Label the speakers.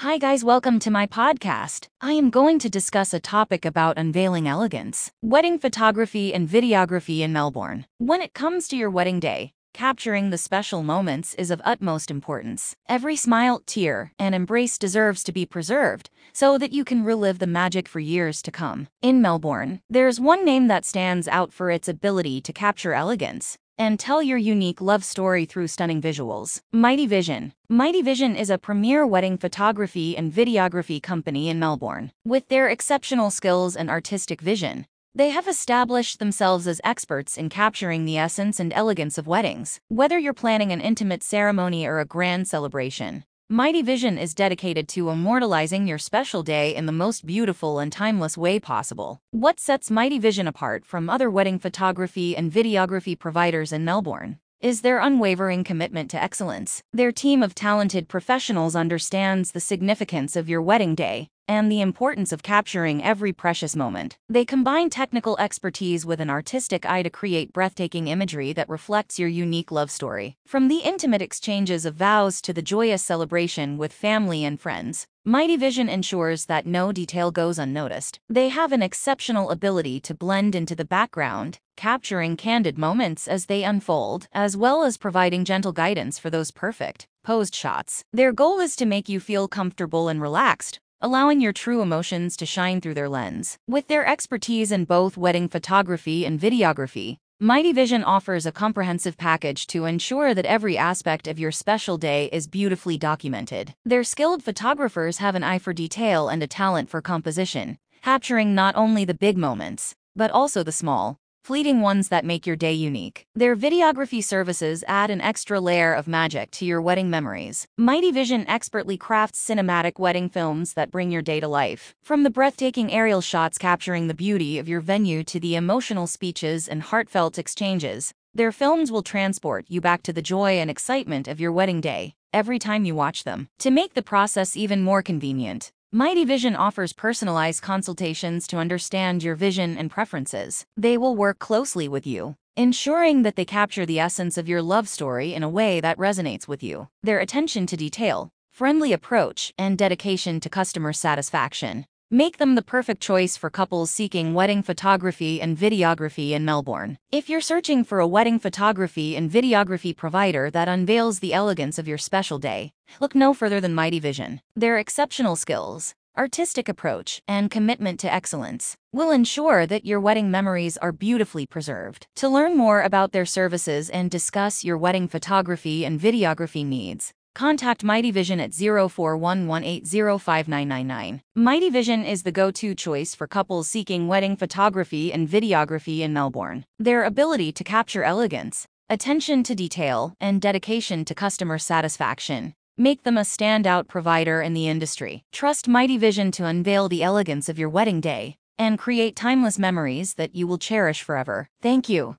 Speaker 1: Hi, guys, welcome to my podcast. I am going to discuss a topic about unveiling elegance, wedding photography, and videography in Melbourne. When it comes to your wedding day, capturing the special moments is of utmost importance. Every smile, tear, and embrace deserves to be preserved so that you can relive the magic for years to come. In Melbourne, there's one name that stands out for its ability to capture elegance and tell your unique love story through stunning visuals. Mighty Vision. Mighty Vision is a premier wedding photography and videography company in Melbourne. With their exceptional skills and artistic vision, they have established themselves as experts in capturing the essence and elegance of weddings. Whether you're planning an intimate ceremony or a grand celebration, Mighty Vision is dedicated to immortalizing your special day in the most beautiful and timeless way possible. What sets Mighty Vision apart from other wedding photography and videography providers in Melbourne? is their unwavering commitment to excellence. Their team of talented professionals understands the significance of your wedding day and the importance of capturing every precious moment. They combine technical expertise with an artistic eye to create breathtaking imagery that reflects your unique love story. From the intimate exchanges of vows to the joyous celebration with family and friends, Mighty Vision ensures that no detail goes unnoticed. They have an exceptional ability to blend into the background, capturing candid moments as they unfold, as well as providing gentle guidance for those perfect, posed shots. Their goal is to make you feel comfortable and relaxed, allowing your true emotions to shine through their lens. With their expertise in both wedding photography and videography, Mighty Vision offers a comprehensive package to ensure that every aspect of your special day is beautifully documented. Their skilled photographers have an eye for detail and a talent for composition, capturing not only the big moments, but also the small, fleeting ones that make your day unique. Their videography services add an extra layer of magic to your wedding memories. Mighty Vision expertly crafts cinematic wedding films that bring your day to life. From the breathtaking aerial shots capturing the beauty of your venue to the emotional speeches and heartfelt exchanges, their films will transport you back to the joy and excitement of your wedding day every time you watch them. To make the process even more convenient, Mighty Vision offers personalized consultations to understand your vision and preferences. They will work closely with you, ensuring that they capture the essence of your love story in a way that resonates with you. Their attention to detail, friendly approach, and dedication to customer satisfaction Make them the perfect choice for couples seeking wedding photography and videography in Melbourne. If you're searching for a wedding photography and videography provider that unveils the elegance of your special day, look no further than Mighty Vision. Their exceptional skills, artistic approach, and commitment to excellence will ensure that your wedding memories are beautifully preserved. To learn more about their services and discuss your wedding photography and videography needs, Contact Mighty Vision at 0411805999. Mighty Vision is the go-to choice for couples seeking wedding photography and videography in Melbourne. Their ability to capture elegance, attention to detail, and dedication to customer satisfaction make them a standout provider in the industry. Trust Mighty Vision to unveil the elegance of your wedding day and create timeless memories that you will cherish forever. Thank you.